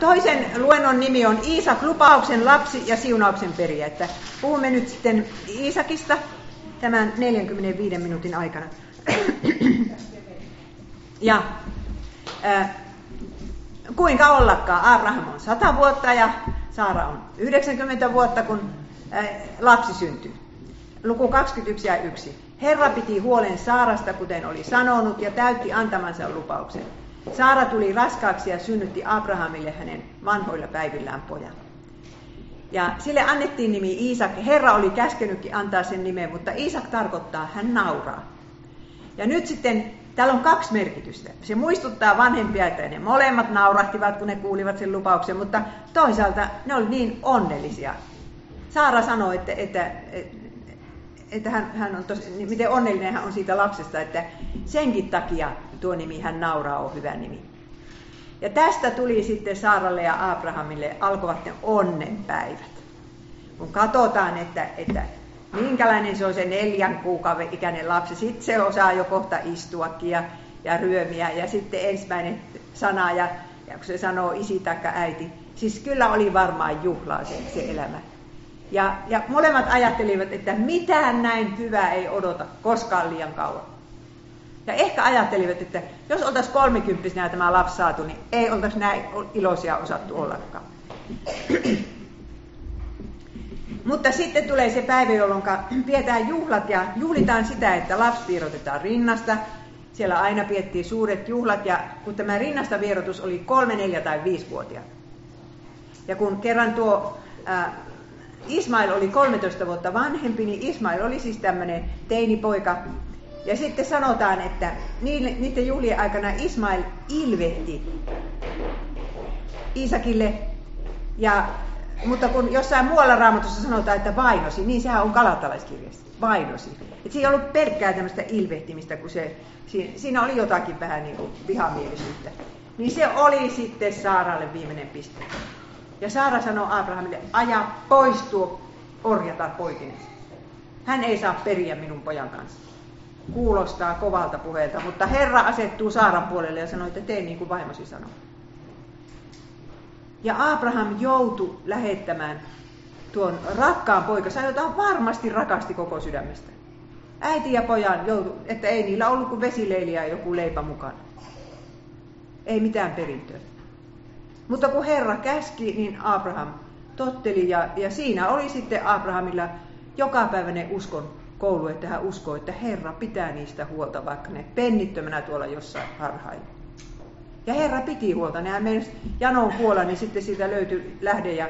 Toisen luennon nimi on Iisak, lupauksen lapsi ja siunauksen. Että puhumme nyt sitten Iisakista tämän 45 minuutin aikana. ja äh, kuinka ollakaan, Abraham on 100 vuotta ja Saara on 90 vuotta, kun äh, lapsi syntyy. Luku 21 ja 1. Herra piti huolen Saarasta, kuten oli sanonut, ja täytti antamansa lupauksen. Saara tuli raskaaksi ja synnytti Abrahamille hänen vanhoilla päivillään pojan. Ja sille annettiin nimi Iisak. Herra oli käskenytkin antaa sen nimen, mutta Iisak tarkoittaa, hän nauraa. Ja nyt sitten täällä on kaksi merkitystä. Se muistuttaa vanhempia, että ne molemmat naurahtivat, kun ne kuulivat sen lupauksen, mutta toisaalta ne olivat niin onnellisia. Saara sanoi, että, että, että hän, hän on tosi, niin miten onnellinen hän on siitä lapsesta, että senkin takia tuo nimi hän nauraa on hyvä nimi. Ja tästä tuli sitten Saaralle ja Abrahamille, alkoivat ne onnenpäivät. Kun katsotaan, että, että minkälainen se on se neljän kuukauden ikäinen lapsi, sitten se osaa jo kohta istuakin ja, ja ryömiä. Ja sitten ensimmäinen sana, ja, ja kun se sanoo isi tai äiti, siis kyllä oli varmaan juhlaa se, se elämä. Ja, ja molemmat ajattelivat, että mitään näin hyvää ei odota koskaan liian kauan. Ja ehkä ajattelivat, että jos oltaisiin kolmikymppisenä tämä lapsi saatu, niin ei oltaisi näin iloisia osattu ollakaan. Mutta sitten tulee se päivä, jolloin pidetään juhlat ja juhlitaan sitä, että lapsi vierotetaan rinnasta. Siellä aina piettiin suuret juhlat ja kun tämä rinnasta vierotus oli kolme, neljä tai viisi vuotia. Ja kun kerran tuo ää, Ismail oli 13 vuotta vanhempi, niin Ismail oli siis tämmöinen teinipoika, ja sitten sanotaan, että niiden juhlien aikana Ismail ilvehti Iisakille, ja, mutta kun jossain muualla raamatussa sanotaan, että vainosi, niin sehän on kalatalaiskirjassa, vainosi. Et siinä ei ollut pelkkää tämmöistä ilvehtimistä, kun se, siinä, oli jotakin vähän niin kuin vihamielisyyttä. Niin se oli sitten Saaralle viimeinen piste. Ja Saara sanoi Abrahamille, aja pois tuo orjatar poikinen. Hän ei saa periä minun pojan kanssa kuulostaa kovalta puheelta, mutta Herra asettuu Saaran puolelle ja sanoi, että tee niin kuin vaimosi sanoo. Ja Abraham joutui lähettämään tuon rakkaan poikansa, jota varmasti rakasti koko sydämestä. Äiti ja pojan joutu, että ei niillä ollut kuin vesileili ja joku leipä mukana. Ei mitään perintöä. Mutta kun Herra käski, niin Abraham totteli ja, ja siinä oli sitten Abrahamilla jokapäiväinen uskon koulu, että hän uskoo, että Herra pitää niistä huolta, vaikka ne pennittömänä tuolla jossain harhailla. Ja Herra piti huolta. Nehän meni janoon kuolla, niin sitten siitä löytyi lähde ja,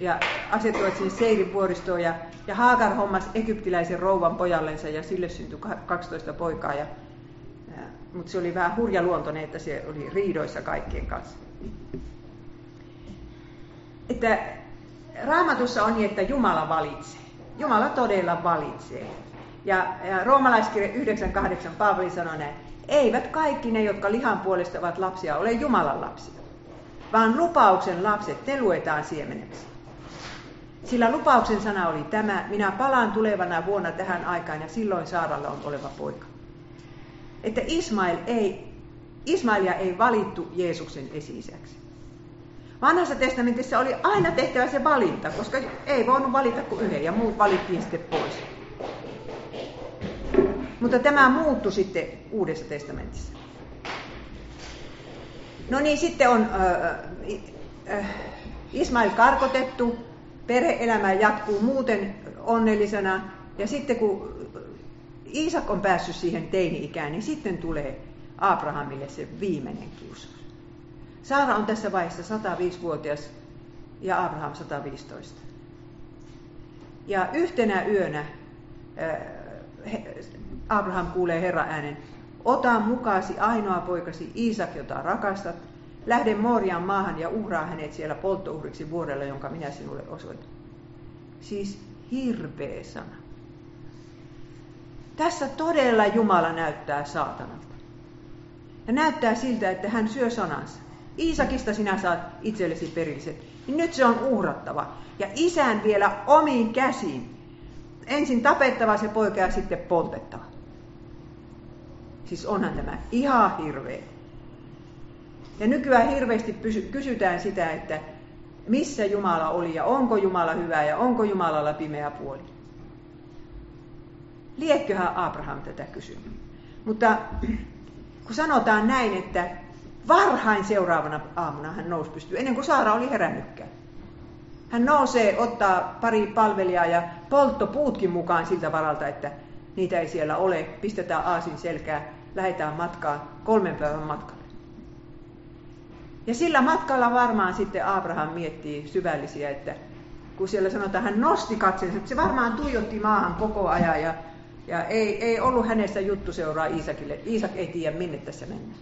ja asettuivat sinne Seirin vuoristoon. Ja, ja Haagar hommas egyptiläisen rouvan pojallensa ja sille syntyi 12 poikaa. Ja, ja, mutta se oli vähän hurja luontoinen, että se oli riidoissa kaikkien kanssa. Että Raamatussa on niin, että Jumala valitsee. Jumala todella valitsee. Ja, ja roomalaiskirja 9.8 Paavali sanoi näin, eivät kaikki ne, jotka lihan puolesta ovat lapsia, ole Jumalan lapsia, vaan lupauksen lapset, ne luetaan siemeneksi. Sillä lupauksen sana oli tämä, minä palaan tulevana vuonna tähän aikaan ja silloin Saaralla on oleva poika. Että Ismail ei, Ismailia ei valittu Jeesuksen esi Vanhassa testamentissa oli aina tehtävä se valinta, koska ei voinut valita kuin yhden ja muut valittiin sitten pois. Mutta tämä muuttui sitten Uudessa testamentissa. No niin, sitten on äh, äh, Ismail karkotettu, perheelämä jatkuu muuten onnellisena, ja sitten kun Iisak on päässyt siihen teini-ikään, niin sitten tulee Abrahamille se viimeinen kiusaus. Saara on tässä vaiheessa 105-vuotias ja Abraham 115. Ja yhtenä yönä äh, Abraham kuulee Herran äänen, ota mukaasi ainoa poikasi Iisak, jota rakastat, lähde Morian maahan ja uhraa hänet siellä polttouhriksi vuorella, jonka minä sinulle osoitan. Siis hirveä sana. Tässä todella Jumala näyttää saatanalta. Ja näyttää siltä, että hän syö sanansa. Iisakista sinä saat itsellesi perilliset, niin nyt se on uhrattava. Ja isän vielä omiin käsiin. Ensin tapettava se poika ja sitten poltettava. Siis onhan tämä ihan hirveä. Ja nykyään hirveästi kysytään sitä, että missä Jumala oli ja onko Jumala hyvä ja onko Jumalalla pimeä puoli. Liekköhän Abraham tätä kysynyt. Mutta kun sanotaan näin, että varhain seuraavana aamuna hän nousi pystyyn, ennen kuin Saara oli herännytkään. Hän nousee, ottaa pari palvelijaa ja polttopuutkin mukaan siltä varalta, että niitä ei siellä ole. Pistetään aasin selkää, lähdetään matkaan kolmen päivän matkalle. Ja sillä matkalla varmaan sitten Abraham miettii syvällisiä, että kun siellä sanotaan, hän nosti katseensa, se varmaan tuijotti maahan koko ajan ja, ja ei, ei ollut hänestä juttu seuraa Iisakille. Iisak ei tiedä, minne tässä mennään.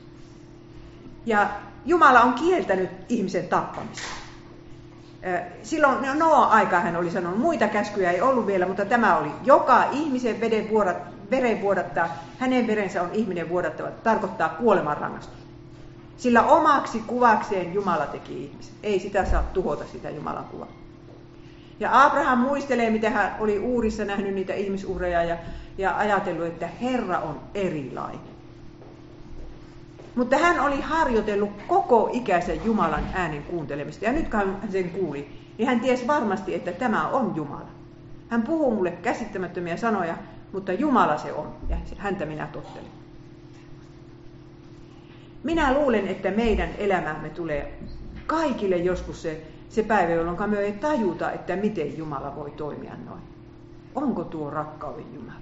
Ja Jumala on kieltänyt ihmisen tappamista. Silloin Noa aikaa hän oli sanonut, muita käskyjä ei ollut vielä, mutta tämä oli. Joka ihmisen veden vuodat, veren vuodattaa, hänen verensä on ihminen vuodattava, tarkoittaa kuolemanrangaistus. Sillä omaksi kuvakseen Jumala teki ihmisen. Ei sitä saa tuhota sitä Jumalan kuvaa. Ja Abraham muistelee, miten hän oli uurissa nähnyt niitä ihmisuhreja ja, ja ajatellut, että Herra on erilainen. Mutta hän oli harjoitellut koko ikäisen Jumalan äänen kuuntelemista. Ja nyt kun hän sen kuuli, niin hän tiesi varmasti, että tämä on Jumala. Hän puhuu mulle käsittämättömiä sanoja, mutta Jumala se on, ja häntä minä tottelen. Minä luulen, että meidän elämämme tulee kaikille joskus se, se päivä, jolloin me ei tajuta, että miten Jumala voi toimia noin. Onko tuo rakkauden Jumala?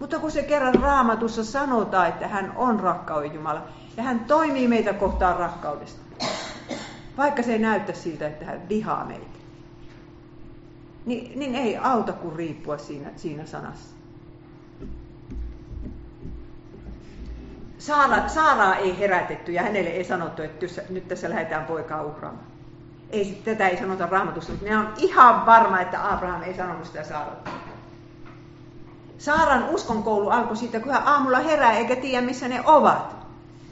Mutta kun se kerran raamatussa sanotaan, että hän on rakkauden Jumala, ja hän toimii meitä kohtaan rakkaudesta, vaikka se ei näyttä siltä, että hän vihaa meitä, niin, niin ei auta kuin riippua siinä, siinä sanassa. Saara, Saaraa ei herätetty ja hänelle ei sanottu, että nyt tässä lähdetään poikaa uhraamaan. Ei, tätä ei sanota raamatussa, mutta minä olen ihan varma, että Abraham ei sanonut sitä Saaralle. Saaran uskonkoulu alkoi siitä, kun hän aamulla herää eikä tiedä, missä ne ovat.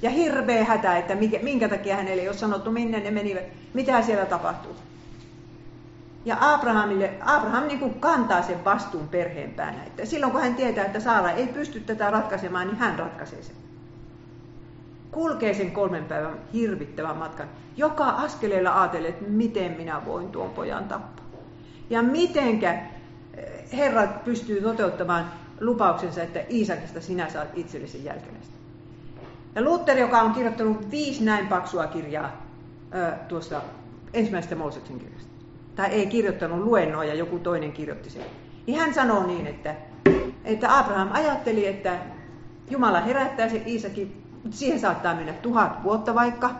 Ja hirveä hätä, että minkä, minkä takia hänelle ei ole sanottu, minne ne menivät, mitä siellä tapahtuu. Ja Abrahamille, Abraham niin kuin kantaa sen vastuun perheen päänä. Että silloin kun hän tietää, että Saara ei pysty tätä ratkaisemaan, niin hän ratkaisee sen. Kulkee sen kolmen päivän hirvittävän matkan. Joka askeleella ajattelee, että miten minä voin tuon pojan tappaa. Ja mitenkä Herra pystyy toteuttamaan lupauksensa, että Iisakista sinä saat itsellesi jälkeläistä. Ja Luther, joka on kirjoittanut viisi näin paksua kirjaa tuosta ensimmäisestä Mooseksen kirjasta, tai ei kirjoittanut luennoa ja joku toinen kirjoitti sen, niin hän sanoo niin, että, että Abraham ajatteli, että Jumala herättää sen Iisakin, mutta siihen saattaa mennä tuhat vuotta vaikka.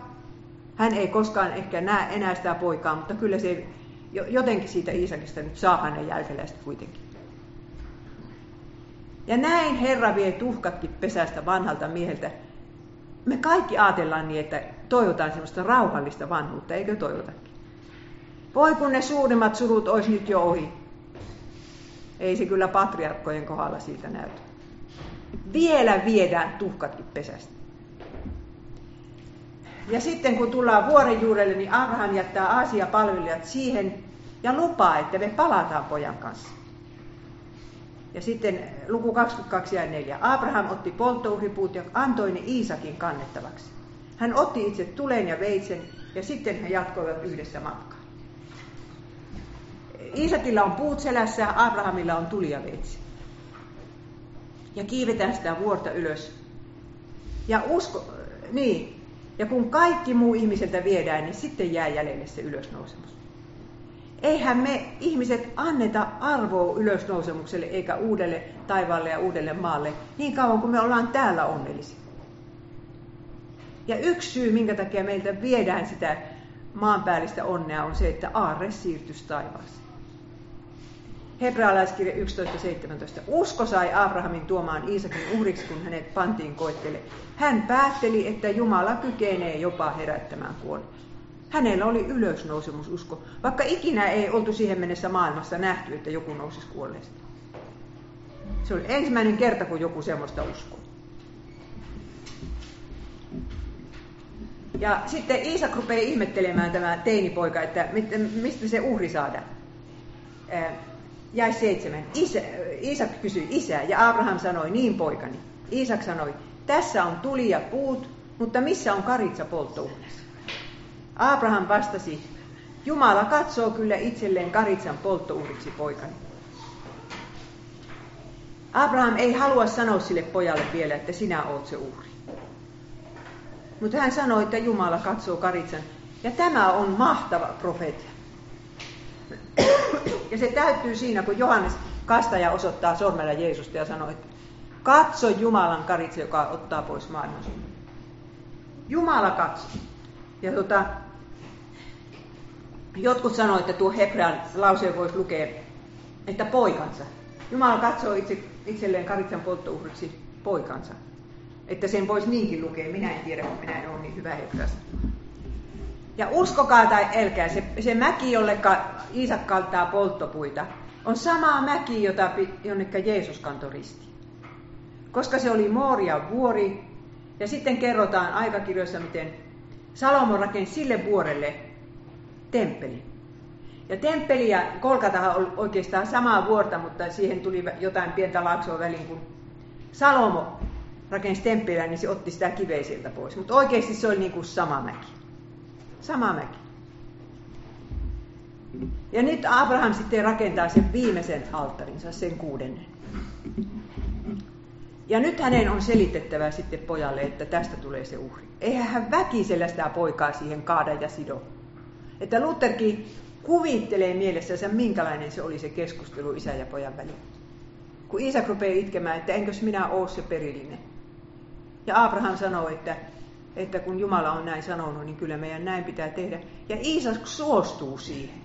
Hän ei koskaan ehkä näe enää sitä poikaa, mutta kyllä se jotenkin siitä Iisakista nyt saa hänen jälkeläistä kuitenkin. Ja näin Herra vie tuhkatkin pesästä vanhalta mieheltä. Me kaikki ajatellaan niin, että toivotaan semmoista rauhallista vanhuutta, eikö toivotakin? Voi kun ne suurimmat surut olisi nyt jo ohi. Ei se kyllä patriarkkojen kohdalla siitä näytä. Vielä viedään tuhkatkin pesästä. Ja sitten kun tullaan vuoren juurelle, niin Abraham jättää Aasia palvelijat siihen ja lupaa, että me palataan pojan kanssa. Ja sitten luku 22 ja 4. Abraham otti polttouhripuut ja antoi ne Iisakin kannettavaksi. Hän otti itse tulen ja veitsen ja sitten he jatkoivat yhdessä matkaa. Iisakilla on puut selässä, Abrahamilla on tuli ja veitsi. Ja kiivetään sitä vuorta ylös. Ja usko, niin, ja kun kaikki muu ihmiseltä viedään, niin sitten jää jäljelle se ylösnousemus. Eihän me ihmiset anneta arvoa ylösnousemukselle eikä uudelle taivaalle ja uudelle maalle niin kauan kuin me ollaan täällä onnellisia. Ja yksi syy, minkä takia meiltä viedään sitä maanpäällistä onnea, on se, että aarre siirtyisi taivaaseen. Hebrealaiskirja 11.17. Usko sai Abrahamin tuomaan Iisakin uhriksi, kun hänet pantiin koettele. Hän päätteli, että Jumala kykenee jopa herättämään kuolemaa. Hänellä oli ylösnousemususko, vaikka ikinä ei oltu siihen mennessä maailmassa nähty, että joku nousisi kuolleesta. Se oli ensimmäinen kerta, kun joku semmoista uskoi. Ja sitten Iisak rupeaa ihmettelemään tämä teinipoika, että mistä se uhri saadaan. Jäi seitsemän. Isä, Iisak kysyi isää ja Abraham sanoi, niin poikani. Iisak sanoi, tässä on tuli ja puut, mutta missä on karitsa polttouunissa? Abraham vastasi, Jumala katsoo kyllä itselleen karitsan polttouhriksi poikani. Abraham ei halua sanoa sille pojalle vielä, että sinä oot se uhri. Mutta hän sanoi, että Jumala katsoo karitsan. Ja tämä on mahtava profeetia. Ja se täyttyy siinä, kun Johannes kastaja osoittaa sormella Jeesusta ja sanoo, että katso Jumalan karitsa, joka ottaa pois maailman Jumala katsoo. Ja tota, jotkut sanoivat, että tuo hebrean lauseen voisi lukea, että poikansa. Jumala katsoo itse, itselleen karitsan polttouhriksi poikansa. Että sen voisi niinkin lukea. Minä en tiedä, kun minä en ole niin hyvä hebreassa. Ja uskokaa tai elkää, se, se mäki, jolle Iisak kaltaa polttopuita, on sama mäki, jota, jonnekka Jeesus kantoi risti. Koska se oli Moorian vuori, ja sitten kerrotaan aikakirjoissa, miten Salomo rakensi sille vuorelle temppeli. Ja temppeli ja Kolkata on oikeastaan samaa vuorta, mutta siihen tuli jotain pientä laaksoa väliin, kun Salomo rakensi temppeliä, niin se otti sitä kiveä sieltä pois. Mutta oikeasti se oli niin kuin sama mäki. Sama mäki. Ja nyt Abraham sitten rakentaa sen viimeisen alttarinsa, sen kuudennen. Ja nyt hänen on selitettävä sitten pojalle, että tästä tulee se uhri. Eihän hän väkisellä sitä poikaa siihen kaada ja sido. Että Lutherkin kuvittelee mielessänsä, minkälainen se oli se keskustelu isä ja pojan välillä. Kun Iisak rupeaa itkemään, että enkös minä ole se perillinen. Ja Abraham sanoo, että, että kun Jumala on näin sanonut, niin kyllä meidän näin pitää tehdä. Ja Iisak suostuu siihen.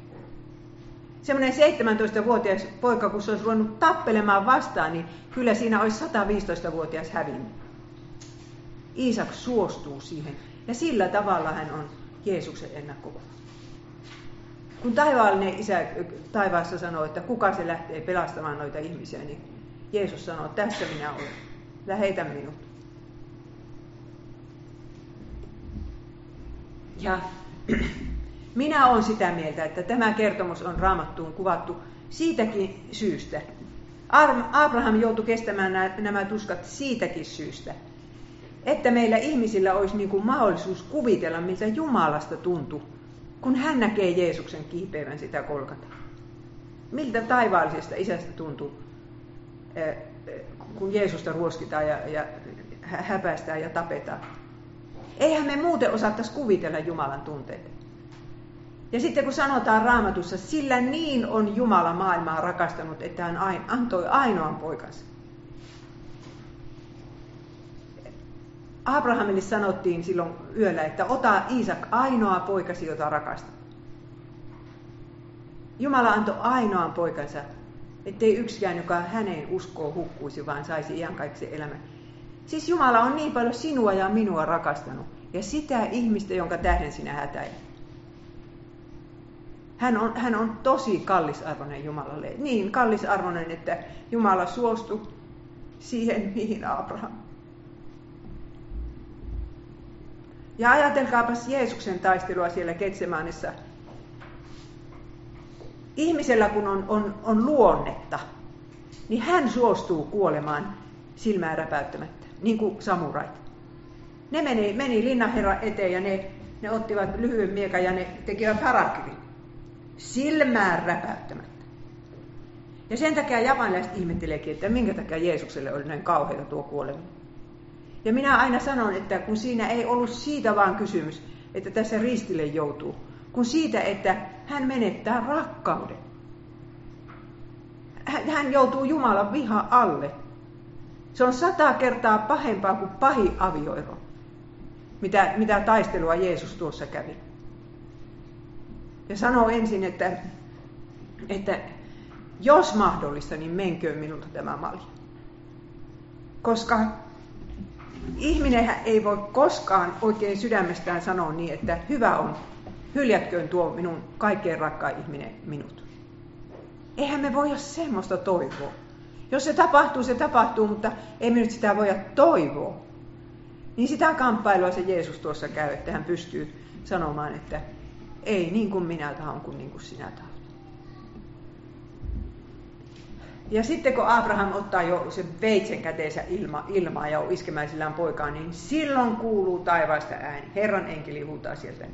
Semmoinen 17-vuotias poika, kun se olisi ruvennut tappelemaan vastaan, niin kyllä siinä olisi 115-vuotias hävinnyt. Iisak suostuu siihen. Ja sillä tavalla hän on Jeesuksen ennakkokuva. Kun taivaallinen isä taivaassa sanoo, että kuka se lähtee pelastamaan noita ihmisiä, niin Jeesus sanoo, tässä minä olen. Lähetä minut. Ja minä olen sitä mieltä, että tämä kertomus on raamattuun kuvattu siitäkin syystä. Abraham joutui kestämään nämä tuskat siitäkin syystä, että meillä ihmisillä olisi niin kuin mahdollisuus kuvitella, miltä Jumalasta tuntui, kun hän näkee Jeesuksen kiipeävän sitä kolkata. Miltä taivaallisesta isästä tuntuu, eh, kun Jeesusta ruoskitaan ja häpäistään ja tapetaan. Eihän me muuten osattaisi kuvitella Jumalan tunteita. Ja sitten kun sanotaan raamatussa, sillä niin on Jumala maailmaa rakastanut, että hän antoi ainoan poikansa. Abrahamille sanottiin silloin yöllä, että ota Iisak ainoa poikasi, jota rakastat. Jumala antoi ainoan poikansa, ettei yksikään, joka häneen uskoo, hukkuisi, vaan saisi iankaikkisen elämän. Siis Jumala on niin paljon sinua ja minua rakastanut, ja sitä ihmistä, jonka tähden sinä hätäilet. Hän on, hän on tosi kallisarvoinen Jumalalle. Niin kallisarvoinen, että Jumala suostui siihen, mihin Abraham. Ja ajatelkaapas Jeesuksen taistelua siellä Ketsemanissa. Ihmisellä kun on, on, on luonnetta, niin hän suostuu kuolemaan silmää räpäyttämättä, niin kuin samurait. Ne meni, meni linnanherra eteen ja ne, ne ottivat lyhyen miekan ja ne tekivät harakirin silmään räpäyttämättä. Ja sen takia japanilaiset ihmetteleekin, että minkä takia Jeesukselle oli näin kauheita tuo kuoleminen. Ja minä aina sanon, että kun siinä ei ollut siitä vaan kysymys, että tässä ristille joutuu, kun siitä, että hän menettää rakkauden. Hän joutuu Jumalan viha alle. Se on sata kertaa pahempaa kuin pahi avioero, mitä, mitä taistelua Jeesus tuossa kävi ja sanoo ensin, että, että jos mahdollista, niin menköön minulta tämä malja. Koska ihminen ei voi koskaan oikein sydämestään sanoa niin, että hyvä on, hyljätköön tuo minun kaikkein rakkain ihminen minut. Eihän me voida semmoista toivoa. Jos se tapahtuu, se tapahtuu, mutta ei me nyt sitä voida toivoa. Niin sitä kamppailua se Jeesus tuossa käy, että hän pystyy sanomaan, että ei niin kuin minä tahdon, kuin niin kuin sinä tahdot. Ja sitten kun Abraham ottaa jo sen veitsen käteensä ilma, ilmaa ja on iskemäisillään poikaan, niin silloin kuuluu taivaasta ääni. Herran enkeli huutaa sieltä.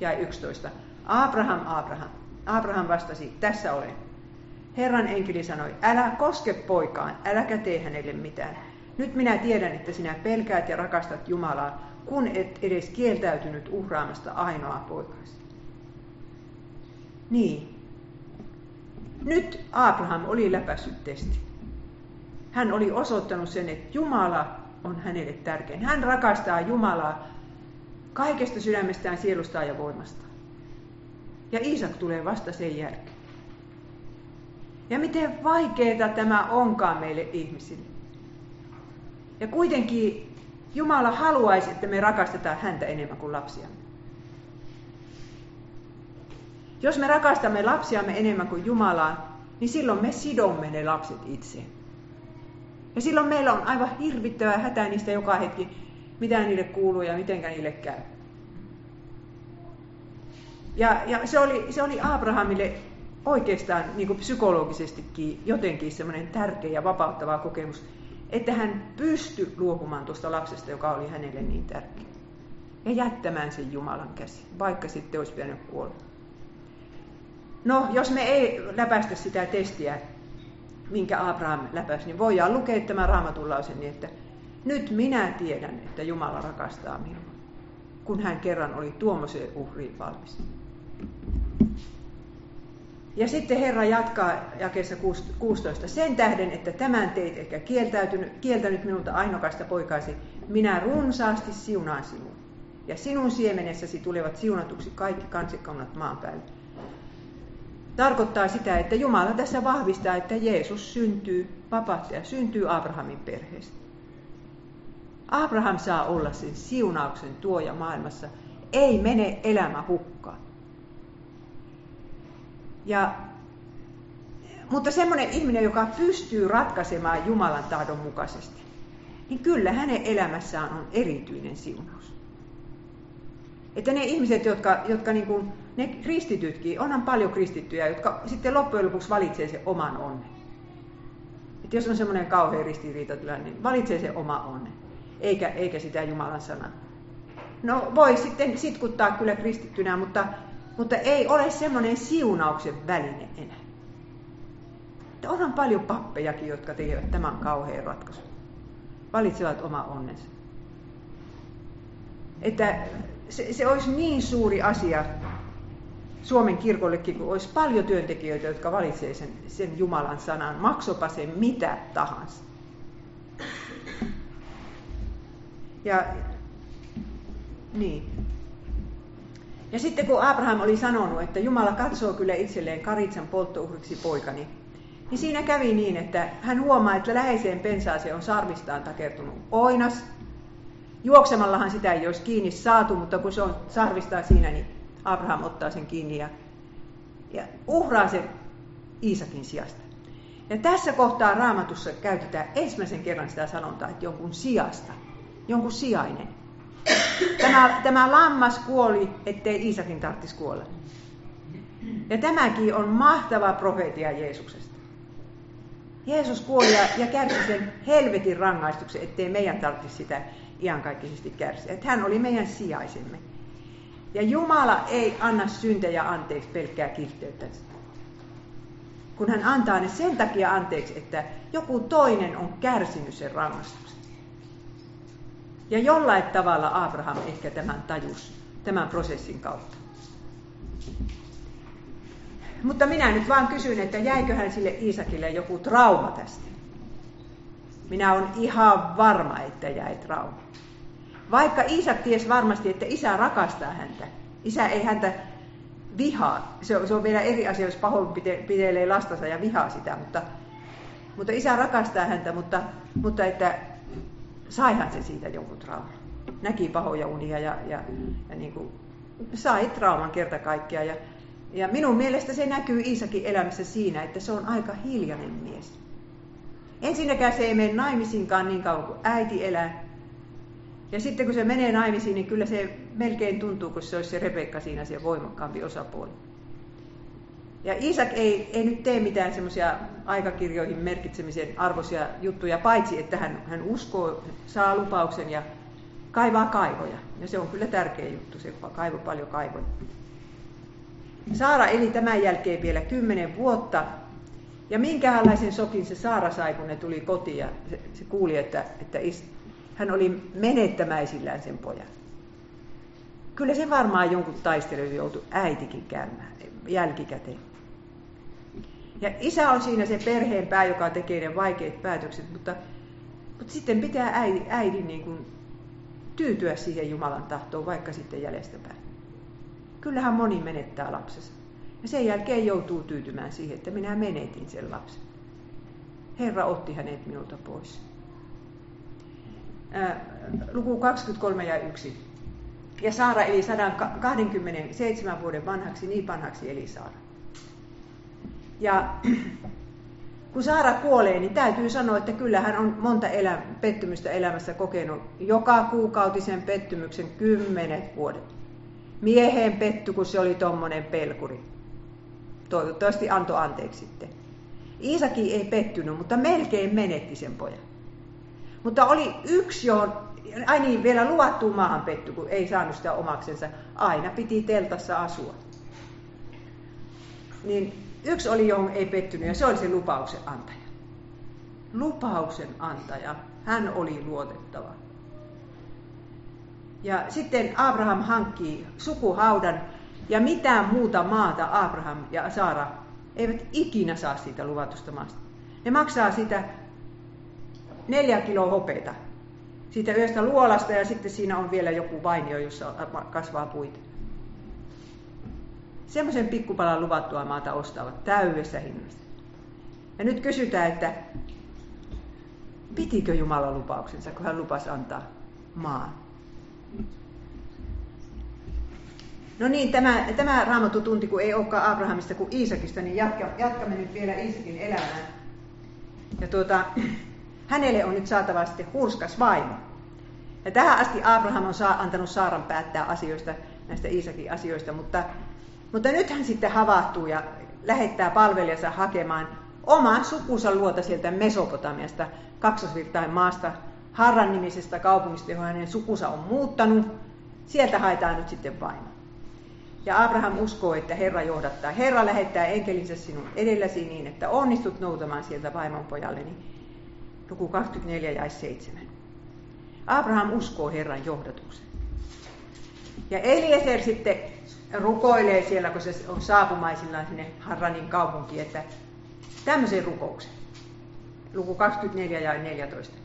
Ja 11. Abraham, Abraham. Abraham vastasi, tässä olen. Herran enkeli sanoi, älä koske poikaan, äläkä tee hänelle mitään. Nyt minä tiedän, että sinä pelkäät ja rakastat Jumalaa, kun et edes kieltäytynyt uhraamasta ainoa poikasi. Niin. Nyt Abraham oli läpäissyt testi. Hän oli osoittanut sen, että Jumala on hänelle tärkein. Hän rakastaa Jumalaa kaikesta sydämestään, sielustaan ja voimastaan. Ja Iisak tulee vasta sen jälkeen. Ja miten vaikeaa tämä onkaan meille ihmisille. Ja kuitenkin Jumala haluaisi, että me rakastetaan häntä enemmän kuin lapsiamme. Jos me rakastamme lapsiamme enemmän kuin Jumalaa, niin silloin me sidomme ne lapset itseen. Ja silloin meillä on aivan hirvittävää hätää niistä joka hetki, mitä niille kuuluu ja miten niille käy. Ja, ja se, oli, se oli Abrahamille oikeastaan niin kuin psykologisestikin jotenkin semmoinen tärkeä ja vapauttava kokemus, että hän pystyi luopumaan tuosta lapsesta, joka oli hänelle niin tärkeä. Ja jättämään sen Jumalan käsi, vaikka sitten olisi pitänyt kuolla. No, jos me ei läpäistä sitä testiä, minkä Abraham läpäisi, niin voidaan lukea tämä raamatun lause niin, että nyt minä tiedän, että Jumala rakastaa minua, kun hän kerran oli tuommoiseen uhriin valmis. Ja sitten Herra jatkaa jakeessa 16. Sen tähden, että tämän teit eikä kieltäytynyt, kieltänyt minulta ainokasta poikaisi, minä runsaasti siunaan sinua. Ja sinun siemenessäsi tulevat siunatuksi kaikki kansikonnat maan päälle. Tarkoittaa sitä, että Jumala tässä vahvistaa, että Jeesus syntyy, vapahtaja syntyy Abrahamin perheestä. Abraham saa olla sen siunauksen tuoja maailmassa. Ei mene elämä hukkaan. Ja, mutta semmoinen ihminen, joka pystyy ratkaisemaan Jumalan tahdon mukaisesti, niin kyllä hänen elämässään on erityinen siunaus. Että ne ihmiset, jotka, jotka niin kuin, ne kristitytkin, onhan paljon kristittyjä, jotka sitten loppujen lopuksi valitsee sen oman onnen. Että jos on semmoinen kauhean ristiriitatilanne, niin valitsee sen oma onnen, eikä, eikä sitä Jumalan sanaa. No voi sitten sitkuttaa kyllä kristittynä, mutta mutta ei ole semmoinen siunauksen väline enää. Että onhan paljon pappejakin, jotka tekevät tämän kauhean ratkaisun. Valitsevat oma onnensa. Että se, se olisi niin suuri asia Suomen kirkollekin, kun olisi paljon työntekijöitä, jotka valitsevat sen, sen Jumalan sanan, maksopa sen mitä tahansa. Ja niin. Ja sitten kun Abraham oli sanonut, että Jumala katsoo kyllä itselleen karitsan polttouhriksi poikani, niin siinä kävi niin, että hän huomaa, että läheiseen pensaaseen on sarvistaan takertunut oinas. Juoksemallahan sitä ei olisi kiinni saatu, mutta kun se on sarvistaan siinä, niin Abraham ottaa sen kiinni ja, ja uhraa sen Iisakin sijasta. Ja tässä kohtaa raamatussa käytetään ensimmäisen kerran sitä sanontaa, että jonkun sijasta, jonkun sijainen. Tämä, tämä lammas kuoli, ettei Iisakin tarvitsisi kuolla. Ja tämäkin on mahtava profeetia Jeesuksesta. Jeesus kuoli ja, ja kärsi sen helvetin rangaistuksen, ettei meidän tarvitsisi sitä iankaikkisesti kärsiä. Että hän oli meidän sijaisemme. Ja Jumala ei anna syntejä anteeksi pelkkää kiltteyttä. Kun hän antaa ne sen takia anteeksi, että joku toinen on kärsinyt sen rangaistuksen. Ja jollain tavalla Abraham ehkä tämän tajus, tämän prosessin kautta. Mutta minä nyt vaan kysyn, että jäiköhän sille Iisakille joku trauma tästä. Minä olen ihan varma, että jäi trauma. Vaikka Iisak ties varmasti, että isä rakastaa häntä. Isä ei häntä vihaa. Se on, se on vielä eri asia, jos pahoinpitelee lastansa ja vihaa sitä, mutta, mutta isä rakastaa häntä, mutta, mutta että saihan se siitä jonkun trauman. Näki pahoja unia ja, ja, ja niin kuin, sai trauman kerta kaikkiaan. Ja, ja minun mielestä se näkyy Iisakin elämässä siinä, että se on aika hiljainen mies. Ensinnäkään se ei mene naimisinkaan niin kauan kuin äiti elää. Ja sitten kun se menee naimisiin, niin kyllä se melkein tuntuu, kun se olisi se Rebekka siinä se voimakkaampi osapuoli. Ja Isak ei, ei nyt tee mitään semmoisia aikakirjoihin merkitsemisen arvoisia juttuja, paitsi että hän, hän uskoo, saa lupauksen ja kaivaa kaivoja. Ja se on kyllä tärkeä juttu, se kaivo paljon kaivoja. Saara eli tämän jälkeen vielä kymmenen vuotta. Ja minkälaisen sokin se Saara sai, kun ne tuli kotiin ja se, se kuuli, että, että is, hän oli menettämäisillään sen pojan. Kyllä se varmaan jonkun taistelun joutui äitikin käymään jälkikäteen. Ja isä on siinä se perheen pää, joka tekee ne vaikeat päätökset, mutta, mutta sitten pitää äidin, äidin niin kuin tyytyä siihen Jumalan tahtoon, vaikka sitten jäljestäpäin. Kyllähän moni menettää lapsensa. Ja sen jälkeen joutuu tyytymään siihen, että minä menetin sen lapsen. Herra otti hänet minulta pois. Ää, luku 23 ja 1. Ja Saara eli 127 vuoden vanhaksi, niin vanhaksi eli Saara. Ja kun Saara kuolee, niin täytyy sanoa, että kyllä hän on monta elä, pettymystä elämässä kokenut. Joka kuukautisen pettymyksen kymmenet vuodet. Mieheen petty, kun se oli tommonen pelkuri. Toivottavasti antoi anteeksi sitten. Iisaki ei pettynyt, mutta melkein menetti sen pojan. Mutta oli yksi, johon ai niin, vielä luvattuun maahan petty, kun ei saanut sitä omaksensa. Aina piti teltassa asua. Niin yksi oli, johon ei pettynyt, ja se oli se lupauksen antaja. Lupauksen antaja. Hän oli luotettava. Ja sitten Abraham hankkii sukuhaudan, ja mitään muuta maata Abraham ja Saara eivät ikinä saa siitä luvatusta maasta. Ne maksaa sitä neljä kiloa hopeita siitä yhdestä luolasta ja sitten siinä on vielä joku vainio, jossa kasvaa puita. Semmoisen pikkupalan luvattua maata ostavat täydessä hinnassa. Ja nyt kysytään, että pitikö Jumala lupauksensa, kun hän lupasi antaa maan? No niin, tämä, tämä raamattu tunti, kun ei olekaan Abrahamista kuin Iisakista, niin jatka, jatkamme nyt vielä Iisakin elämään. Ja tuota, hänelle on nyt saatava sitten hurskas vaimo. Ja tähän asti Abraham on saa, antanut Saaran päättää asioista, näistä Iisakin asioista, mutta, mutta nyt hän sitten havahtuu ja lähettää palvelijansa hakemaan oman sukunsa luota sieltä Mesopotamiasta, kaksosvirtain maasta, Harran nimisestä kaupungista, johon hänen sukunsa on muuttanut. Sieltä haetaan nyt sitten vaimo. Ja Abraham uskoo, että Herra johdattaa. Herra lähettää enkelinsä sinun edelläsi niin, että onnistut noutamaan sieltä vaimon pojalleni. Luku 24 ja 7. Abraham uskoo Herran johdatuksen. Ja Eliezer sitten rukoilee siellä, kun se on saapumaisillaan sinne Harranin kaupunkiin, että tämmöisen rukouksen. Luku 24 ja 14.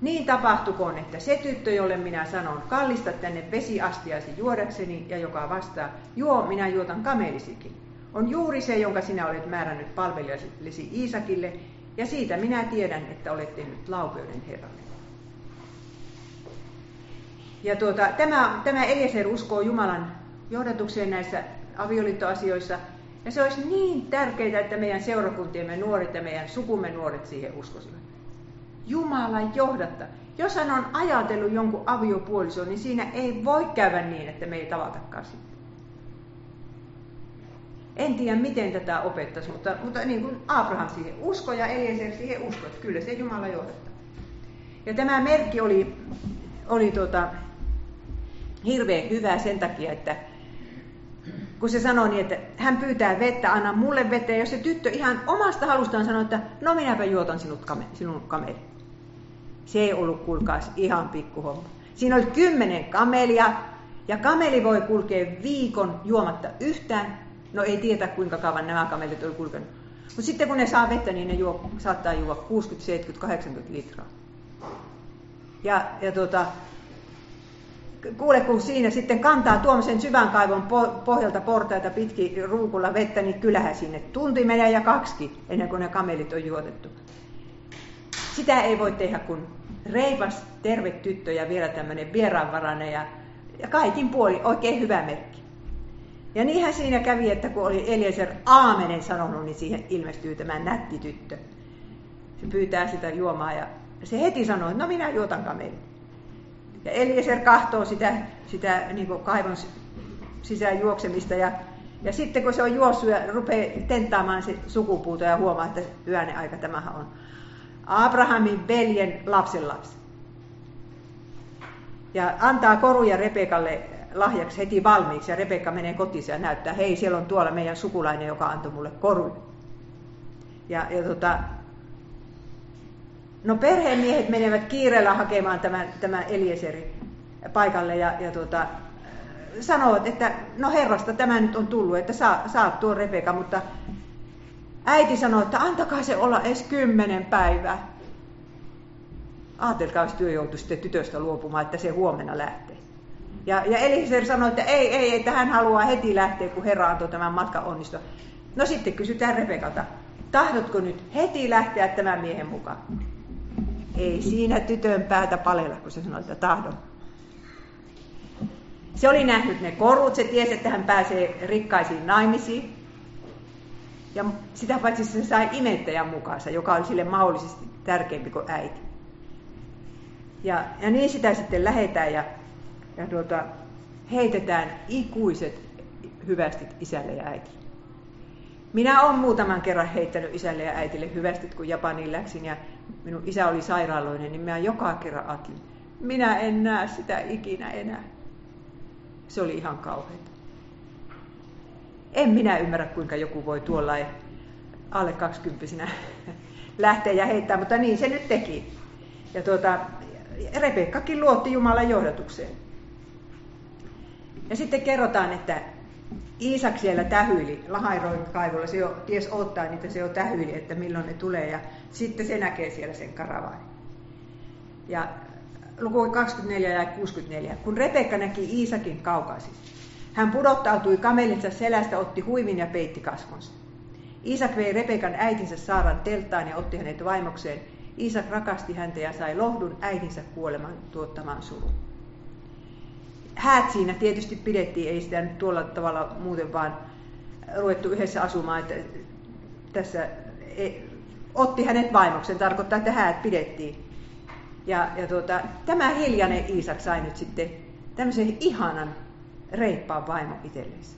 Niin tapahtukoon, että se tyttö, jolle minä sanon, kallista tänne vesiastiasi juodakseni, ja joka vastaa, juo, minä juotan kamelisikin, on juuri se, jonka sinä olet määrännyt palvelijallesi Iisakille, ja siitä minä tiedän, että olet tehnyt laupeuden Herralle. Ja tuota, tämä, tämä Eliezer uskoo Jumalan johdatukseen näissä avioliittoasioissa. Ja se olisi niin tärkeää, että meidän seurakuntiemme nuoret ja meidän sukumme nuoret siihen uskosivat. Jumalan johdatta. Jos hän on ajatellut jonkun aviopuolison, niin siinä ei voi käydä niin, että me ei tavatakaan sitä. En tiedä, miten tätä opettaisi, mutta, mutta niin kuin Abraham siihen uskoi ja Eliezer siihen uskoi, että kyllä se Jumala johdattaa. Ja tämä merkki oli, oli tuota, hirveän hyvä sen takia, että kun se sanoi niin, että hän pyytää vettä, anna mulle vettä. Ja jos se tyttö ihan omasta halustaan sanoi, että no minäpä juotan sinut kame, sinun kameli. Se ei ollut, kuulkaas, ihan pikkuhomma. Siinä oli kymmenen kamelia, ja kameli voi kulkea viikon juomatta yhtään. No ei tiedä, kuinka kauan nämä kamelit oli kulkenut. Mutta sitten kun ne saa vettä, niin ne juo, saattaa juoda 60, 70, 80 litraa. Ja, ja tuota, kuule kun siinä sitten kantaa tuommoisen syvän kaivon pohjalta portaita pitki ruukulla vettä, niin kyllähän sinne tunti menee ja kaksi ennen kuin ne kamelit on juotettu. Sitä ei voi tehdä kuin reipas, terve tyttö ja vielä tämmöinen vieraanvarainen ja, ja kaikin puoli oikein hyvä merkki. Ja niinhän siinä kävi, että kun oli Eliezer aamenen sanonut, niin siihen ilmestyy tämä nätti tyttö. Se pyytää sitä juomaa ja se heti sanoi, että no minä juotan kamelin. Ja Eliezer kahtoo sitä, sitä niin kaivon sisään juoksemista ja, Ja sitten kun se on juossut ja rupeaa tenttaamaan se sukupuuta ja huomaa, että yönen aika tämähän on Abrahamin veljen lapsenlapsi. Ja antaa koruja Rebekalle lahjaksi heti valmiiksi ja Rebekka menee kotiin ja näyttää, hei siellä on tuolla meidän sukulainen, joka antoi mulle korun. Ja, ja tota, no perheenmiehet menevät kiireellä hakemaan tämän, tämän Elieseri paikalle ja, ja tota, sanovat, että no herrasta tämä nyt on tullut, että saa, saat tuo Rebeka, mutta äiti sanoi, että antakaa se olla edes kymmenen päivää. Aatelkaa, jos työ joutui sitten tytöstä luopumaan, että se huomenna lähtee. Ja, ja Eliser sanoi, että ei, ei, että hän haluaa heti lähteä, kun Herra antoi tämän matkan onnistua. No sitten kysytään Rebekalta, tahdotko nyt heti lähteä tämän miehen mukaan? Ei siinä tytön päätä palella, kun se sanoi, että tahdon. Se oli nähnyt ne korut, se tiesi, että hän pääsee rikkaisiin naimisiin. Ja sitä paitsi se sai imettäjän mukaansa, joka oli sille mahdollisesti tärkeämpi kuin äiti. Ja, ja niin sitä sitten lähetään ja, ja tuota, heitetään ikuiset hyvästit isälle ja äitille. Minä olen muutaman kerran heittänyt isälle ja äitille hyvästit, kun Japaniin läksin ja minun isä oli sairaaloinen, niin minä joka kerran ajattelin, minä en näe sitä ikinä enää. Se oli ihan kauheata. En minä ymmärrä, kuinka joku voi tuolla alle 20 lähteä ja heittää, mutta niin se nyt teki. Ja tuota, Rebekkakin luotti Jumalan johdatukseen. Ja sitten kerrotaan, että Iisak siellä tähyili Lahairoin kaivolla, se jo ties odottaa niitä, se jo tähyili, että milloin ne tulee, ja sitten se näkee siellä sen karavaan. Ja luku 24 ja 64. Kun Rebekka näki Iisakin kaukaisin, hän pudottautui kamelinsa selästä, otti huivin ja peitti kasvonsa. Iisak vei Rebekan äitinsä Saaran telttaan ja otti hänet vaimokseen. Iisak rakasti häntä ja sai lohdun äitinsä kuoleman tuottamaan surun. Häät siinä tietysti pidettiin, ei sitä nyt tuolla tavalla muuten vaan ruvettu yhdessä asumaan, että tässä ei, otti hänet vaimoksen, tarkoittaa, että häät pidettiin. Ja, ja tuota, tämä hiljainen Iisak sai nyt sitten tämmöisen ihanan reippaan vaimo itsellensä.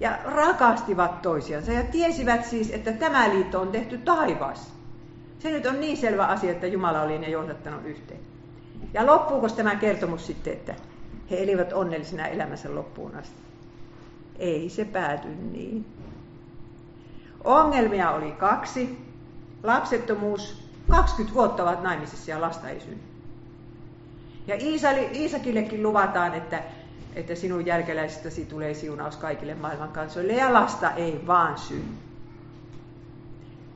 Ja rakastivat toisiansa ja tiesivät siis, että tämä liitto on tehty taivaassa. Se nyt on niin selvä asia, että Jumala oli ne johdattanut yhteen. Ja loppuuko tämä kertomus sitten, että he elivät onnellisena elämänsä loppuun asti? Ei se pääty niin. Ongelmia oli kaksi. Lapsettomuus 20 vuotta ovat naimisissa ja lasta ei synny. Ja Iisakillekin luvataan, että, että sinun jälkeläisistäsi tulee siunaus kaikille maailman kansoille ja lasta ei vaan synny.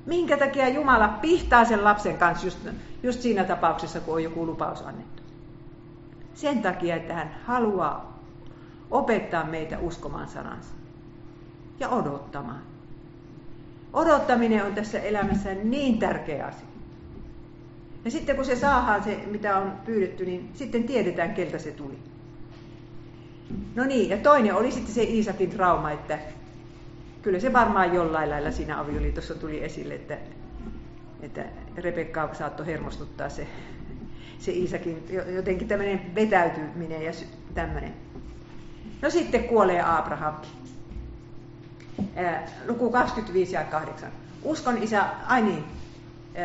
Minkä takia Jumala pihtaa sen lapsen kanssa just, just siinä tapauksessa, kun on joku lupaus annettu? Sen takia, että hän haluaa opettaa meitä uskomaan sanansa ja odottamaan. Odottaminen on tässä elämässä niin tärkeä asia. Ja sitten kun se saadaan se, mitä on pyydetty, niin sitten tiedetään, keltä se tuli. No niin, ja toinen oli sitten se Iisakin trauma, että kyllä se varmaan jollain lailla siinä avioliitossa tuli esille, että, että Rebekka saattoi hermostuttaa se, se Iisakin, jotenkin tämmöinen vetäytyminen ja tämmöinen. No sitten kuolee Abraham. Luku 25 ja 8. Uskon isä, ai niin,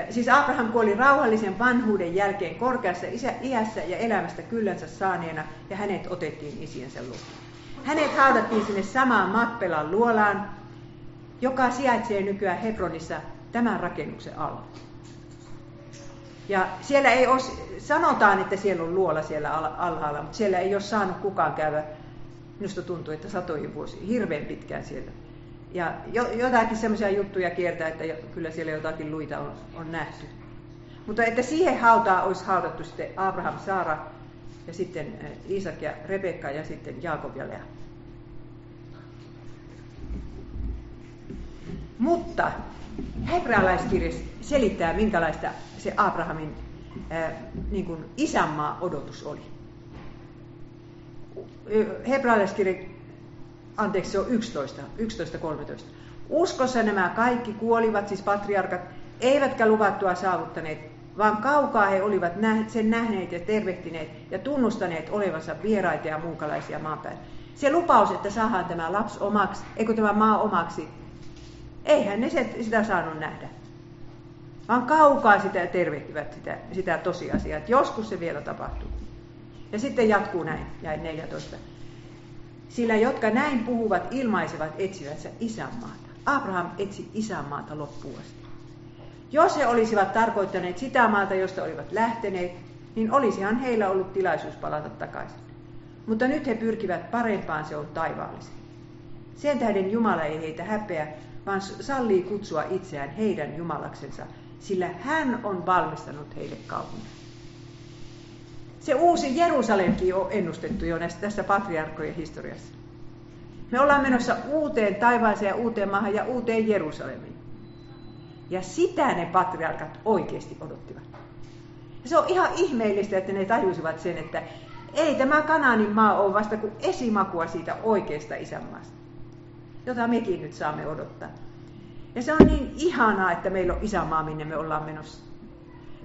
Siis Abraham kuoli rauhallisen vanhuuden jälkeen korkeassa iässä ja elämästä kyllänsä saaneena ja hänet otettiin isiensä luo. Hänet haudattiin sinne samaan Makpelan luolaan, joka sijaitsee nykyään Hebronissa tämän rakennuksen alla. Ja siellä ei ole, sanotaan, että siellä on luola siellä alhaalla, mutta siellä ei ole saanut kukaan käydä, minusta tuntuu, että satojen vuosia, hirveän pitkään siellä ja jotakin semmoisia juttuja kiertää, että kyllä siellä jotakin luita on, on nähty. Mutta että siihen hautaan olisi haudattu sitten Abraham, Saara ja sitten eh, Isak ja Rebekka ja sitten Jaakob ja Lea. Mutta hebrealaiskirja selittää, minkälaista se Abrahamin äh, niin kuin isänmaa odotus oli. Hebrealaiskirja anteeksi se on 11, 11.13. Uskossa nämä kaikki kuolivat, siis patriarkat, eivätkä luvattua saavuttaneet, vaan kaukaa he olivat sen nähneet ja tervehtineet ja tunnustaneet olevansa vieraita ja muukalaisia maanpäin. Se lupaus, että saadaan tämä lapsi omaksi, eikö tämä maa omaksi, eihän ne sitä saanut nähdä. Vaan kaukaa sitä tervehtivät sitä, sitä tosiasiaa, että joskus se vielä tapahtuu. Ja sitten jatkuu näin, jäi 14. Sillä jotka näin puhuvat, ilmaisevat etsivänsä isänmaata. Abraham etsi isänmaata loppuun asti. Jos he olisivat tarkoittaneet sitä maata, josta olivat lähteneet, niin olisihan heillä ollut tilaisuus palata takaisin. Mutta nyt he pyrkivät parempaan, se on taivaallisen. Sen tähden Jumala ei heitä häpeä, vaan sallii kutsua itseään heidän Jumalaksensa, sillä hän on valmistanut heille kaupungin. Se uusi Jerusalemkin on ennustettu jo näistä, tässä patriarkkojen historiassa. Me ollaan menossa uuteen taivaaseen ja uuteen maahan ja uuteen Jerusalemiin. Ja sitä ne patriarkat oikeasti odottivat. Ja se on ihan ihmeellistä, että ne tajusivat sen, että ei tämä Kanaanin maa ole vasta kuin esimakua siitä oikeasta isänmaasta, jota mekin nyt saamme odottaa. Ja se on niin ihanaa, että meillä on isänmaa, minne me ollaan menossa.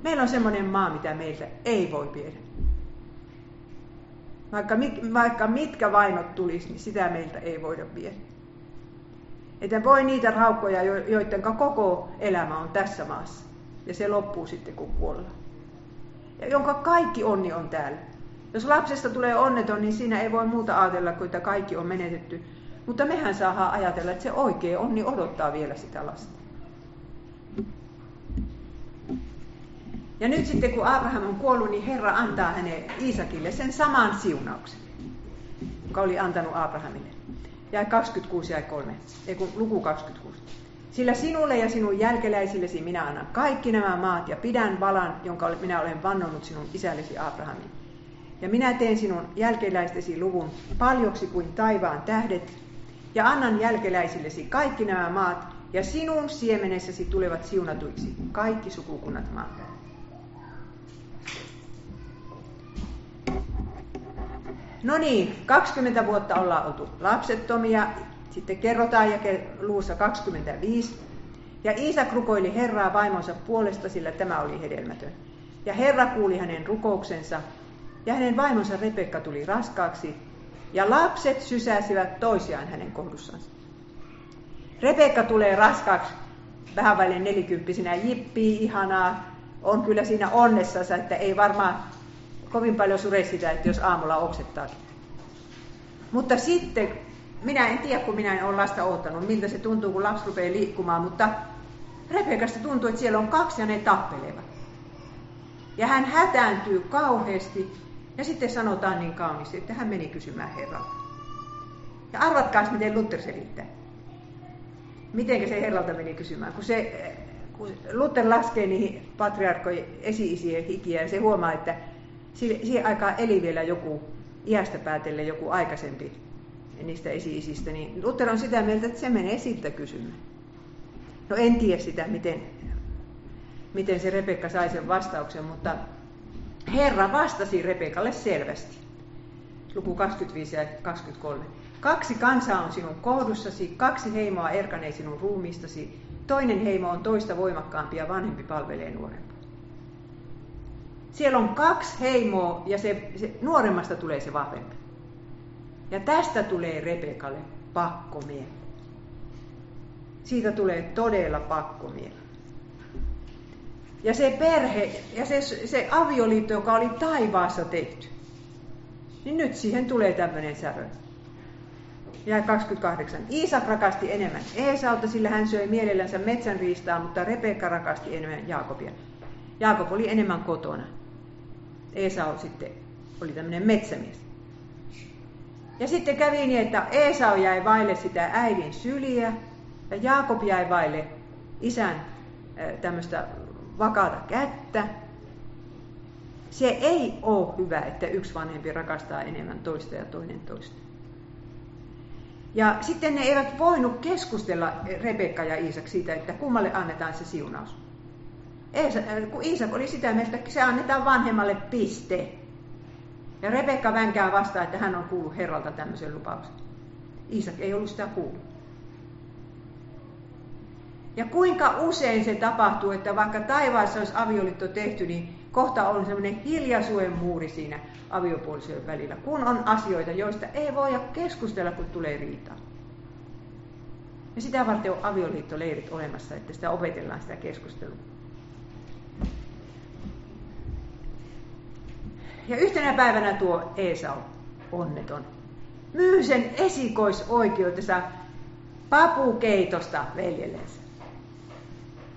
Meillä on semmoinen maa, mitä meiltä ei voi viedä. Vaikka, vaikka mitkä vainot tulisi, niin sitä meiltä ei voida viedä. Että voi niitä raukkoja, joiden koko elämä on tässä maassa. Ja se loppuu sitten, kun kuollaan. Ja jonka kaikki onni on täällä. Jos lapsesta tulee onneton, niin siinä ei voi muuta ajatella kuin, että kaikki on menetetty. Mutta mehän saadaan ajatella, että se oikea onni odottaa vielä sitä lasta. Ja nyt sitten kun Abraham on kuollut, niin Herra antaa hänen Iisakille sen saman siunauksen, joka oli antanut Abrahamille. Ja 26 ja 3, ei kun luku 26. Sillä sinulle ja sinun jälkeläisillesi minä annan kaikki nämä maat ja pidän valan, jonka minä olen vannonut sinun isällesi Abrahamin. Ja minä teen sinun jälkeläistesi luvun paljoksi kuin taivaan tähdet, ja annan jälkeläisillesi kaikki nämä maat, ja sinun siemenessäsi tulevat siunatuiksi kaikki sukukunnat maat. No niin, 20 vuotta ollaan oltu lapsettomia, sitten kerrotaan ja luussa 25. Ja Iisak rukoili Herraa vaimonsa puolesta, sillä tämä oli hedelmätön. Ja Herra kuuli hänen rukouksensa, ja hänen vaimonsa Rebekka tuli raskaaksi, ja lapset sysäsivät toisiaan hänen kohdussansa. Rebekka tulee raskaaksi vähän välin nelikymppisenä, jippii, ihanaa, on kyllä siinä onnessa, että ei varmaan kovin paljon sure sitä, että jos aamulla oksettaakin. Mutta sitten, minä en tiedä, kun minä en ole lasta ottanut, miltä se tuntuu, kun lapsi rupeaa liikkumaan, mutta Rebekasta tuntuu, että siellä on kaksi ja ne tappelevat. Ja hän hätääntyy kauheasti ja sitten sanotaan niin kauniisti, että hän meni kysymään Herralta. Ja arvatkaa, miten Luther selittää. Miten se Herralta meni kysymään? Kun, se, kun Luther laskee niihin patriarkkojen esi-isien hikiä ja se huomaa, että siihen aikaan eli vielä joku iästä päätellen joku aikaisempi niistä esi-isistä, niin Luther on sitä mieltä, että se menee siltä kysymään. No en tiedä sitä, miten, miten se Rebekka sai sen vastauksen, mutta Herra vastasi Rebekalle selvästi. Luku 25 ja 23. Kaksi kansaa on sinun kohdussasi, kaksi heimoa erkanee sinun ruumiistasi, toinen heimo on toista voimakkaampi ja vanhempi palvelee nuorempaa. Siellä on kaksi heimoa ja se, se, nuoremmasta tulee se vahvempi. Ja tästä tulee Rebekalle pakkomieli. Siitä tulee todella pakkomieli. Ja se perhe ja se, se avioliitto, joka oli taivaassa tehty, niin nyt siihen tulee tämmöinen särö. Ja 28. Iisak rakasti enemmän Eesauta, sillä hän söi mielellänsä metsän riistaa, mutta Rebekka rakasti enemmän Jaakobia. Jaakob oli enemmän kotona. Esau sitten oli tämmöinen metsämies. Ja sitten kävi niin, että Esau jäi vaille sitä äidin syliä ja Jaakob jäi vaille isän tämmöistä vakaata kättä. Se ei ole hyvä, että yksi vanhempi rakastaa enemmän toista ja toinen toista. Ja sitten ne eivät voinut keskustella Rebekka ja Iisak siitä, että kummalle annetaan se siunaus. Äh, kun Iisak oli sitä mieltä, että se annetaan vanhemmalle piste. Ja Rebekka vänkää vastaan, että hän on kuullut Herralta tämmöisen lupauksen. Iisak ei ollut sitä kuullut. Ja kuinka usein se tapahtuu, että vaikka taivaassa olisi avioliitto tehty, niin kohta on semmoinen hiljaisuuden muuri siinä aviopuolisojen välillä, kun on asioita, joista ei voida keskustella, kun tulee riitaa. Ja sitä varten on avioliittoleirit olemassa, että sitä opetellaan sitä keskustelua. Ja yhtenä päivänä tuo Esau, onneton, myy sen esikoisoikeutensa papukeitosta veljellensä.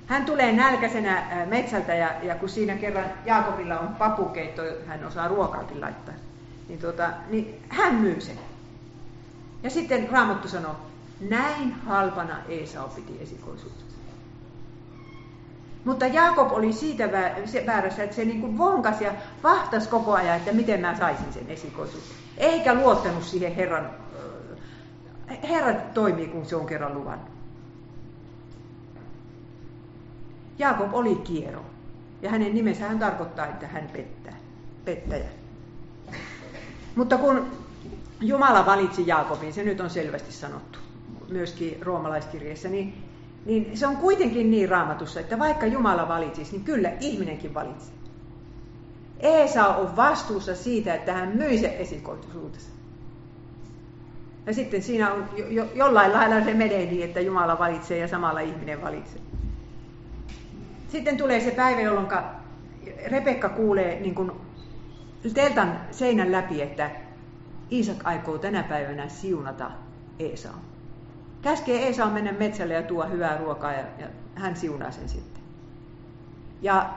Hän tulee nälkäisenä metsältä ja, ja kun siinä kerran Jaakobilla on papukeitto, hän osaa ruokaakin laittaa, niin, tuota, niin hän myy sen. Ja sitten Raamattu sanoo, näin halpana Esau piti esikoisuutta. Mutta Jaakob oli siitä väärässä, että se niin kuin vonkasi ja vahtasi koko ajan, että miten mä saisin sen esikoisuuden. Eikä luottanut siihen Herran, Herra toimii, kun se on kerran luvannut. Jaakob oli kiero. Ja hänen nimensä hän tarkoittaa, että hän pettää. Pettäjä. Mutta kun Jumala valitsi Jaakobin, se nyt on selvästi sanottu myöskin roomalaiskirjeessä, niin, niin se on kuitenkin niin raamatussa, että vaikka Jumala valitsisi, niin kyllä ihminenkin valitsi. Eesa on vastuussa siitä, että hän myi se esikoituisuutensa. Ja sitten siinä on jo, jo, jollain lailla se menee niin, että Jumala valitsee ja samalla ihminen valitsee. Sitten tulee se päivä, jolloin Rebekka kuulee niin kuin teltan seinän läpi, että Iisak aikoo tänä päivänä siunata Eesau. Käskee Eesau mennä metsälle ja tuo hyvää ruokaa ja, ja hän siunaa sen sitten. Ja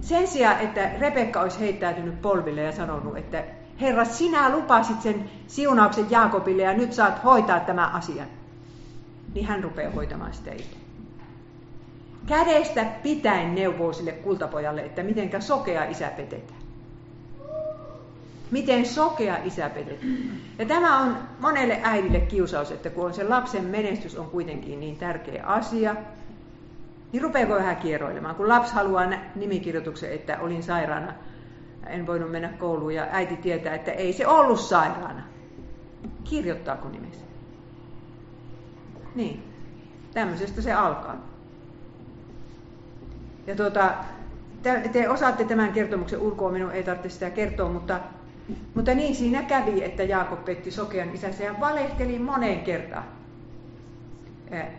sen sijaan, että Rebekka olisi heittäytynyt polville ja sanonut, että Herra, sinä lupasit sen siunauksen Jaakobille ja nyt saat hoitaa tämän asian. Niin hän rupeaa hoitamaan sitä itse kädestä pitäen neuvoo sille kultapojalle, että mitenkä sokea isä petetään. Miten sokea isä petetään. Ja tämä on monelle äidille kiusaus, että kun on se lapsen menestys on kuitenkin niin tärkeä asia, niin rupeako vähän kierroilemaan. Kun lapsi haluaa nimikirjoituksen, että olin sairaana, en voinut mennä kouluun ja äiti tietää, että ei se ollut sairaana. Kirjoittaako nimessä? Niin, tämmöisestä se alkaa. Ja tuota, te, te osaatte tämän kertomuksen ulkoa, minun ei tarvitse sitä kertoa, mutta, mutta niin siinä kävi, että Jaakob petti sokean isänsä ja valehteli moneen kertaan.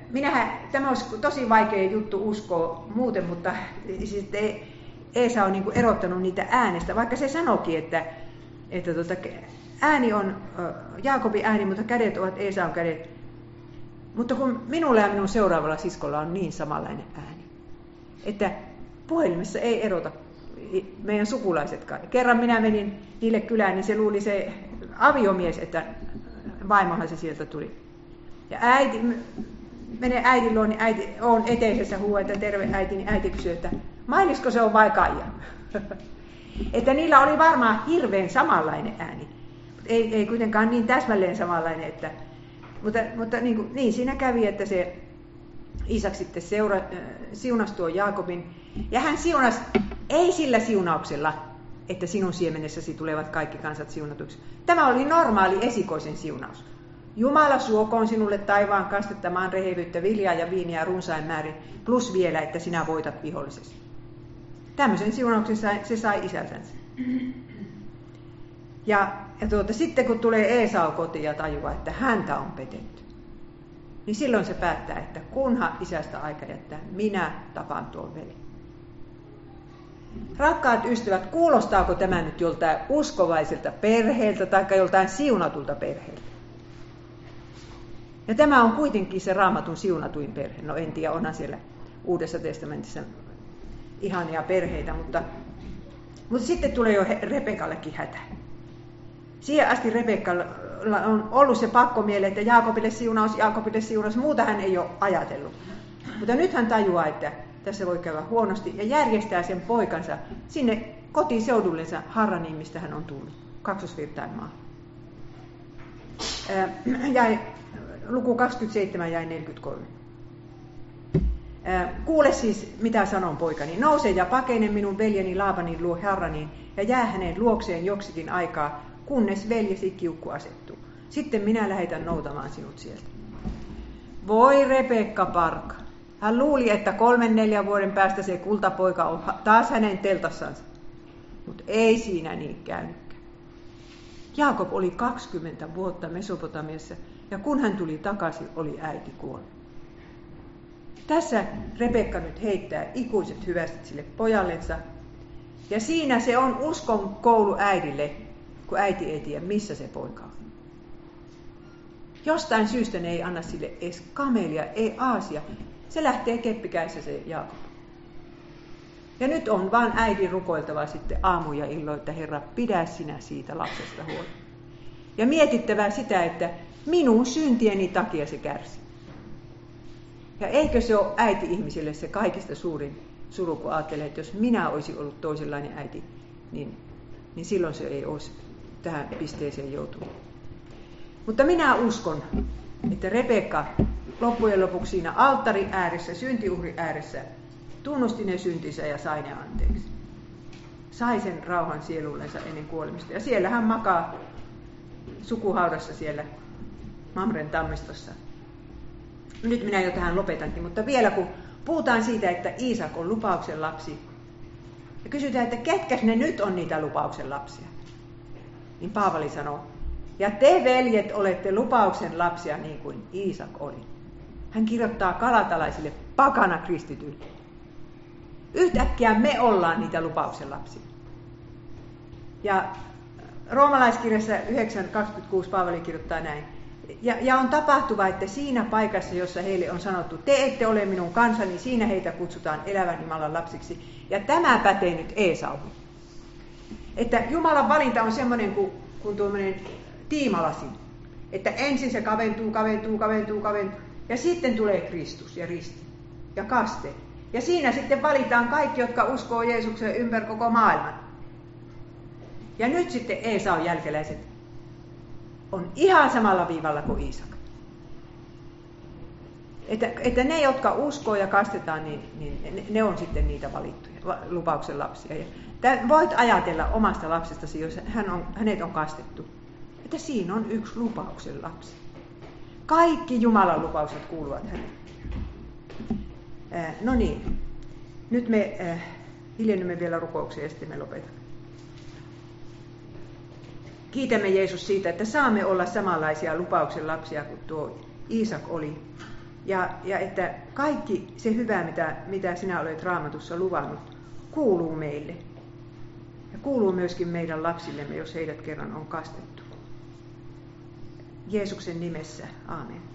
Minähän, tämä olisi tosi vaikea juttu uskoa muuten, mutta siis Eesa on niin erottanut niitä äänestä, vaikka se sanokin, että, että tuota, ääni on Jaakobin ääni, mutta kädet ovat Eesaun kädet. Mutta kun minulla ja minun seuraavalla siskolla on niin samanlainen ääni että puhelimessa ei erota meidän sukulaisetkaan. Kerran minä menin niille kylään, niin se luuli se aviomies, että vaimohan se sieltä tuli. Ja äiti, menee äidin luo, niin äiti on eteisessä huua, että terve äiti, niin äiti kysyy, että mainisko se on vai Kaija? että niillä oli varmaan hirveän samanlainen ääni. Ei, ei kuitenkaan niin täsmälleen samanlainen, että, mutta, mutta niin, kuin, niin siinä kävi, että se Isak sitten seura, äh, siunasi tuon Jaakobin. Ja hän siunasi ei sillä siunauksella, että sinun siemenessäsi tulevat kaikki kansat siunatuksi. Tämä oli normaali esikoisen siunaus. Jumala suokoon sinulle taivaan kastettamaan rehevyyttä, viljaa ja viiniä runsain määrin, plus vielä, että sinä voitat vihollisesi. Tämmöisen siunauksen se sai isältänsä. Ja, ja tuota, sitten kun tulee Esau kotiin ja tajuaa, että häntä on petetty, niin silloin se päättää, että kunhan isästä aika jättää, minä tapaan tuon veli. Rakkaat ystävät, kuulostaako tämä nyt joltain uskovaiselta perheeltä tai joltain siunatulta perheeltä? Ja tämä on kuitenkin se raamatun siunatuin perhe. No en tiedä, onhan siellä Uudessa testamentissa ihania perheitä, mutta, mutta sitten tulee jo Rebekallekin hätä. Siihen asti Rebekka on ollut se pakkomiele, että Jaakobille siunaus, Jaakobille siunaus, muuta hän ei ole ajatellut. Mutta nyt hän tajuaa, että tässä voi käydä huonosti ja järjestää sen poikansa sinne kotiseudullensa Harraniin, mistä hän on tullut, kaksosvirtain maa. Jäi, luku 27 jäi 43. Kuule siis, mitä sanon poikani. Nouse ja pakene minun veljeni Laabanin luo Harraniin ja jää hänen luokseen joksikin aikaa, kunnes veljesi kiukku asettuu. Sitten minä lähetän noutamaan sinut sieltä. Voi Rebekka Parka, Hän luuli, että kolmen neljän vuoden päästä se kultapoika on taas hänen teltassansa. Mutta ei siinä niin käynytkään. Jaakob oli 20 vuotta Mesopotamiassa ja kun hän tuli takaisin, oli äiti kuollut. Tässä Rebekka nyt heittää ikuiset hyvästit sille pojallensa. Ja siinä se on uskon koulu äidille, kun äiti ei tiedä, missä se poika on. Jostain syystä ne ei anna sille edes kamelia, ei aasia. Se lähtee keppikäissä se Jaakob. Ja nyt on vaan äidin rukoiltava sitten aamu ja illo, että Herra, pidä sinä siitä lapsesta huoli. Ja mietittävää sitä, että minun syntieni takia se kärsi. Ja eikö se ole äiti-ihmisille se kaikista suurin suru, kun ajattelee, että jos minä olisin ollut toisenlainen äiti, niin, niin silloin se ei olisi tähän pisteeseen joutunut. Mutta minä uskon, että Rebekka loppujen lopuksi siinä alttari ääressä, syntiuhri ääressä, tunnusti ne syntinsä ja sai ne anteeksi. Sai sen rauhan sielullensa ennen kuolemista. Ja siellä hän makaa sukuhaudassa siellä Mamren tammistossa. Nyt minä jo tähän lopetankin, mutta vielä kun puhutaan siitä, että Iisak on lupauksen lapsi, ja kysytään, että ketkä ne nyt on niitä lupauksen lapsia, niin Paavali sanoo, ja te veljet olette lupauksen lapsia niin kuin Iisak oli. Hän kirjoittaa kalatalaisille pakana kristityille. Yhtäkkiä me ollaan niitä lupauksen lapsia. Ja roomalaiskirjassa 9.26 Paavali kirjoittaa näin. Ja, ja on tapahtuva, että siinä paikassa, jossa heille on sanottu, te ette ole minun kansani, siinä heitä kutsutaan elävän Jumalan lapsiksi. Ja tämä pätee nyt Eesauhun. Että Jumalan valinta on semmoinen kuin, kuin tuommoinen tiimalasin. Että ensin se kaventuu, kaventuu, kaventuu, kaventuu. Ja sitten tulee Kristus ja risti ja kaste. Ja siinä sitten valitaan kaikki, jotka uskoo Jeesukseen ympäri koko maailman. Ja nyt sitten Eesaun jälkeläiset on ihan samalla viivalla kuin Iisak. Että, että ne, jotka uskoo ja kastetaan, niin, niin ne, ne on sitten niitä valittuja, lupauksen lapsia. Ja tämän, voit ajatella omasta lapsestasi, jos hän on, hänet on kastettu, että siinä on yksi lupauksen lapsi. Kaikki Jumalan lupaukset kuuluvat hänelle. No niin, nyt me äh, hiljennymme vielä rukoukseen ja sitten me lopetamme. Kiitämme Jeesus siitä, että saamme olla samanlaisia lupauksen lapsia kuin tuo Iisak oli. Ja, ja että kaikki se hyvä, mitä, mitä sinä olet raamatussa luvannut, kuuluu meille. Kuuluu myöskin meidän lapsillemme, jos heidät kerran on kastettu. Jeesuksen nimessä, aamen.